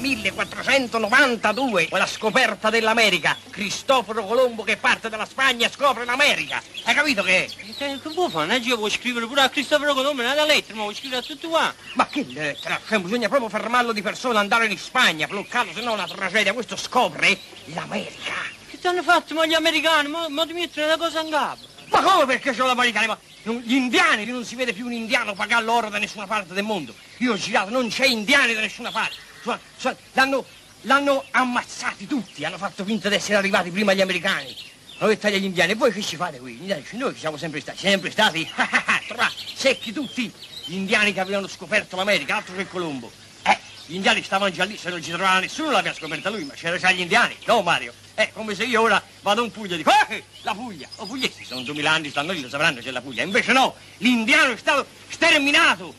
1492, la scoperta dell'America. Cristoforo Colombo che parte dalla Spagna e scopre l'America. Hai capito che è? Che, che vuoi fare? Io vuoi scrivere pure a Cristoforo Colombo una lettera, ma vuoi scrivere a tutti qua? Ma che lettera? Cioè, bisogna proprio fermarlo di persona, andare in Spagna, bloccarlo, se no è una tragedia. Questo scopre l'America. Che ti hanno fatto ma gli americani? Ma, ma ti mettono una cosa in capo? Ma come perché sono l'americani? Ma gli indiani, non si vede più un indiano pagare l'oro da nessuna parte del mondo. Io ho girato, non c'è indiani da nessuna parte. Sono- sono- l'hanno, l'hanno ammazzati tutti, hanno fatto finta di essere arrivati prima gli americani. Hanno detto agli indiani, voi che ci fate qui? Indiani noi che siamo sempre stati, sempre stati, tra, secchi tutti, gli indiani che avevano scoperto l'America, altro che Colombo. Eh, gli indiani stavano già lì, se non ci trovava nessuno l'aveva scoperta lui, ma c'erano già gli indiani, no Mario? È come se io ora vado in Puglia e dico, eh, la Puglia, o pugliesi, sono duemila anni, stanno lì, lo sapranno c'è la Puglia. Invece no, l'indiano è stato sterminato.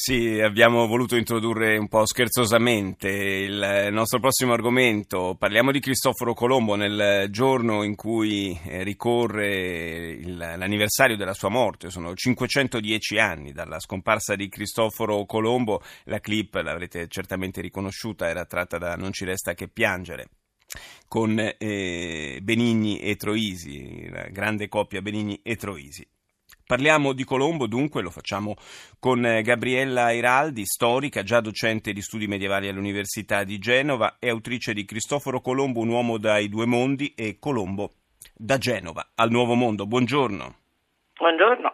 Sì, abbiamo voluto introdurre un po' scherzosamente il nostro prossimo argomento. Parliamo di Cristoforo Colombo nel giorno in cui eh, ricorre il- l'anniversario della sua morte. Sono 510 anni dalla scomparsa di Cristoforo Colombo. La clip l'avrete certamente riconosciuta, era tratta da Non ci resta che piangere con eh, Benigni e Troisi, la grande coppia Benigni e Troisi. Parliamo di Colombo, dunque lo facciamo con eh, Gabriella Iraldi, storica, già docente di studi medievali all'Università di Genova e autrice di Cristoforo Colombo, un uomo dai due mondi e Colombo da Genova al Nuovo Mondo. Buongiorno. Buongiorno.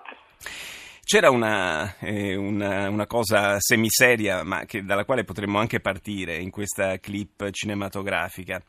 C'era una, eh, una- una cosa semiseria, ma che- dalla quale potremmo anche partire in questa clip cinematografica.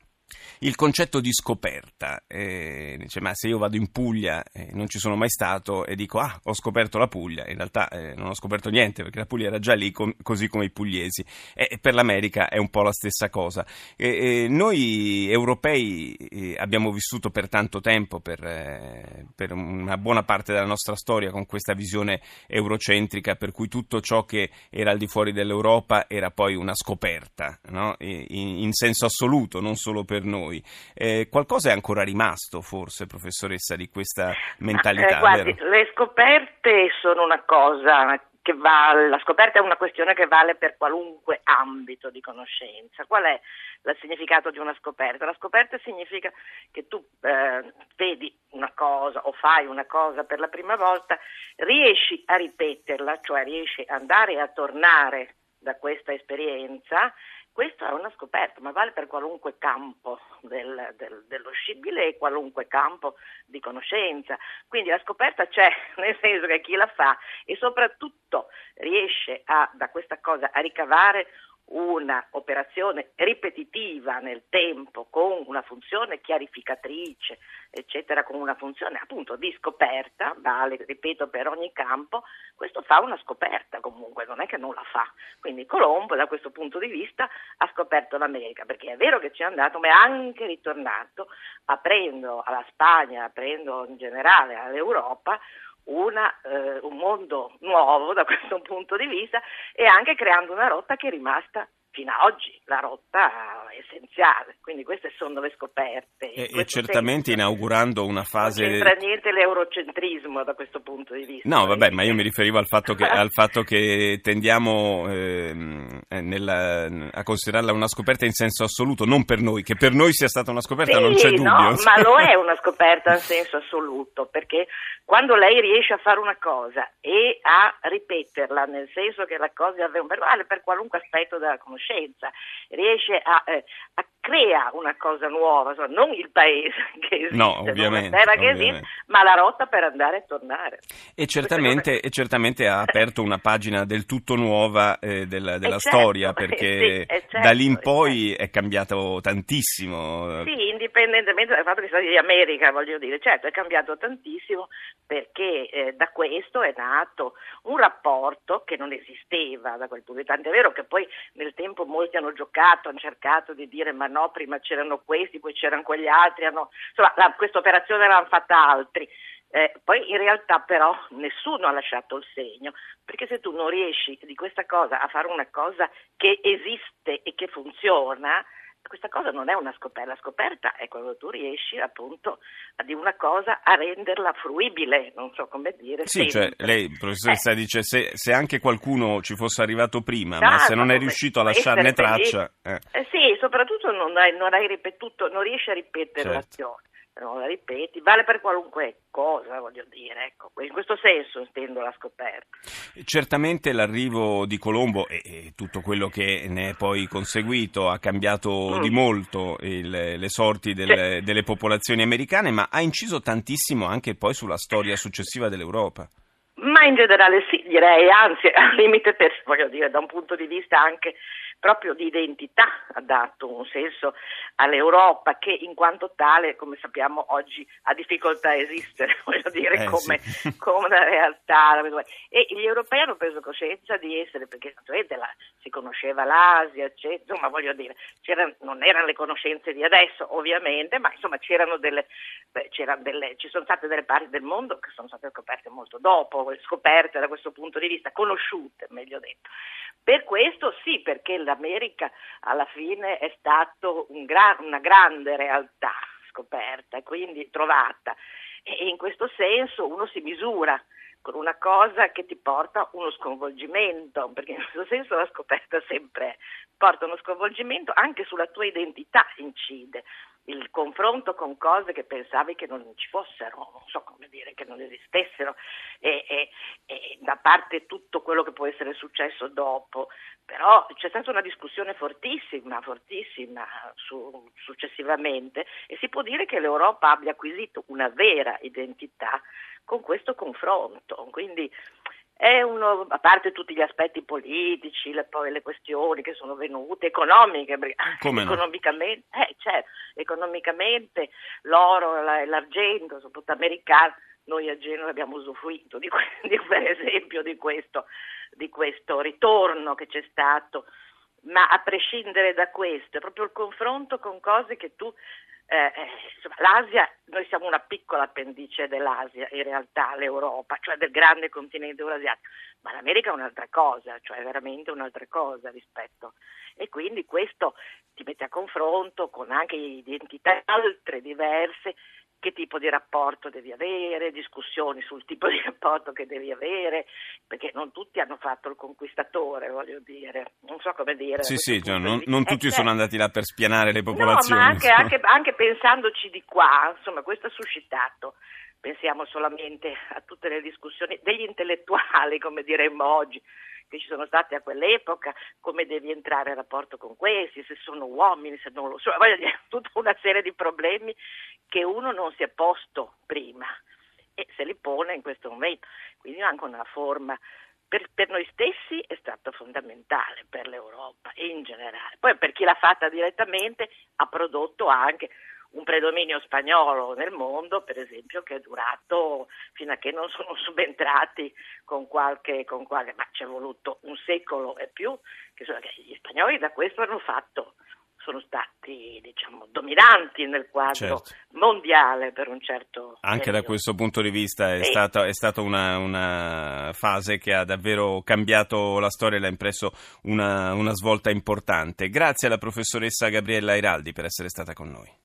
Il concetto di scoperta, eh, dice, ma se io vado in Puglia e non ci sono mai stato e dico ah ho scoperto la Puglia, in realtà eh, non ho scoperto niente perché la Puglia era già lì com- così come i pugliesi e per l'America è un po' la stessa cosa. Noi europei eh, abbiamo vissuto per tanto tempo, per, eh, per una buona parte della nostra storia con questa visione eurocentrica per cui tutto ciò che era al di fuori dell'Europa era poi una scoperta, no? In, in senso assoluto, non solo per noi. Eh, qualcosa è ancora rimasto, forse, professoressa, di questa mentalità, Eh, guardi, le scoperte sono una cosa che vale, la scoperta è una questione che vale per qualunque ambito di conoscenza. Qual è il significato di una scoperta? La scoperta significa che tu eh, vedi una cosa o fai una cosa per la prima volta, riesci a ripeterla, cioè riesci ad andare e a tornare da questa esperienza questa è una scoperta, ma vale per qualunque campo del- del- dello scibile e qualunque campo di conoscenza. Quindi la scoperta c'è, nel senso che chi la fa e soprattutto riesce a, da questa cosa a ricavare una operazione ripetitiva nel tempo con una funzione chiarificatrice, eccetera, con una funzione appunto di scoperta, vale, ripeto, per ogni campo, questo fa una scoperta comunque, non è che non la fa. Quindi Colombo da questo punto di vista ha scoperto l'America, perché è vero che ci è andato, ma è anche ritornato aprendo alla Spagna, aprendo in generale all'Europa una, eh, un mondo nuovo da questo punto di vista e anche creando una rotta che è rimasta fino ad oggi la rotta essenziale. Quindi queste sono le scoperte. E, e certamente senso inaugurando una fase... Non c'entra niente l'eurocentrismo da questo punto di vista. No, vabbè, ma io mi riferivo al fatto che, al fatto che tendiamo ehm, eh, nella- a considerarla una scoperta in senso assoluto, non per noi, che per noi sia stata una scoperta Sì, non c'è dubbio. no, ma lo è una scoperta in senso assoluto, perché quando lei riesce a fare una cosa e a ripeterla, nel senso che la cosa è vale per qualunque aspetto della conoscenza, riesce a, eh, a crea una cosa nuova, insomma, non il paese che esiste, No, ovviamente, la terra che ovviamente. esiste, ma la rotta per andare e tornare. E certamente, e certamente ha aperto una pagina del tutto nuova eh, del- della Eh, certo, storia, sì, perché eh, certo, da lì in poi è cambiato tantissimo. Sì, indipendentemente dal fatto che sia di America, voglio dire, certo è cambiato tantissimo perché eh, da questo è nato un rapporto che non esisteva da quel punto di vista, tant'è vero che poi nel tempo molti hanno giocato, hanno cercato di dire ma no, prima c'erano questi, poi c'erano quegli altri, hanno... insomma la- questa operazione l'hanno fatta altri. Eh, poi in realtà però nessuno ha lasciato il segno, perché se tu non riesci di questa cosa a fare una cosa che esiste e che funziona, questa cosa non è una scoperta, la scoperta è quando tu riesci appunto di una cosa a renderla fruibile, non so come dire. Sì, cioè lei, professoressa, eh. dice se, se, anche qualcuno ci fosse arrivato prima, ah, ma se non è riuscito a lasciarne traccia... Eh. Eh, sì, soprattutto non hai, non hai, ripetuto, non riesci a ripetere certo. l'azione non la ripeti, vale per qualunque cosa, voglio dire, ecco, in questo senso intendo la scoperta. Certamente l'arrivo di Colombo e, e tutto quello che ne è poi conseguito ha cambiato mm. di molto il, le sorti del, cioè, delle popolazioni americane, ma ha inciso tantissimo anche poi sulla storia successiva dell'Europa. Ma in generale sì, direi, anzi, al limite per, voglio dire, da un punto di vista anche proprio di identità ha dato un senso all'Europa che in quanto tale, come sappiamo oggi, ha difficoltà a esistere, voglio dire, eh, come, sì. come, una realtà. E gli europei hanno preso coscienza di essere, perché naturalmente la, si conosceva l'Asia, eccetera, insomma voglio dire, non erano le conoscenze di adesso ovviamente, ma insomma c'erano delle, beh, c'erano delle, ci sono state delle parti del mondo che sono state scoperte molto dopo, scoperte da questo punto di vista, conosciute meglio detto. Per questo sì, perché l'America alla fine è stata un gra- una grande realtà scoperta quindi trovata. E in questo senso uno si misura con una cosa che ti porta uno sconvolgimento, perché in questo senso la scoperta sempre porta uno sconvolgimento, anche sulla tua identità incide il confronto con cose che pensavi che non ci fossero, non so come dire, che non esistessero, e, e, e, da parte tutto quello che può essere successo dopo. Però c'è stata una discussione fortissima, fortissima su, successivamente e si può dire che l'Europa abbia acquisito una vera identità con questo confronto. Quindi uno, a parte tutti gli aspetti politici, le, poi le questioni che sono venute, economiche, Come economicamente, no? eh, certo, economicamente l'oro e l'argento, soprattutto americano, noi a Genova abbiamo usufruito di, di, per esempio di questo, di questo ritorno che c'è stato, ma a prescindere da questo, è proprio il confronto con cose che tu eh, eh, insomma, l'Asia, noi siamo una piccola appendice dell'Asia, in realtà l'Europa, cioè del grande continente eurasiatico, ma l'America è un'altra cosa, cioè veramente un'altra cosa rispetto. E quindi questo ti mette a confronto con anche identità altre, diverse, che tipo di rapporto devi avere, discussioni sul tipo di rapporto che devi avere, perché non tutti hanno fatto il conquistatore, voglio dire, non so come dire. Sì, sì, cioè, non, non, tutti eh, sono andati là per spianare le popolazioni. No, ma anche, anche, anche pensandoci di qua, insomma, questo ha suscitato. Pensiamo solamente a tutte le discussioni degli intellettuali, come diremmo oggi, che ci sono state a quell'epoca, come devi entrare in rapporto con questi, se sono uomini, se non lo sono, voglio dire, tutta una serie di problemi che uno non si è posto prima e se li pone in questo momento. Quindi anche una forma per, per, noi stessi è stato fondamentale per l'Europa in generale. Poi per chi l'ha fatta direttamente ha prodotto anche un predominio spagnolo nel mondo, per esempio, che è durato fino a che non sono subentrati con qualche, con qualche ma ci è voluto un secolo e più, che, sono, che gli spagnoli da questo hanno fatto sono stati diciamo, dominanti nel quadro certo. mondiale per un certo Anche periodo. da questo punto di vista è sì. stata, è stata una, una, fase che ha davvero cambiato la storia e l'ha impresso una, una svolta importante. Grazie alla professoressa Gabriella Iraldi per essere stata con noi.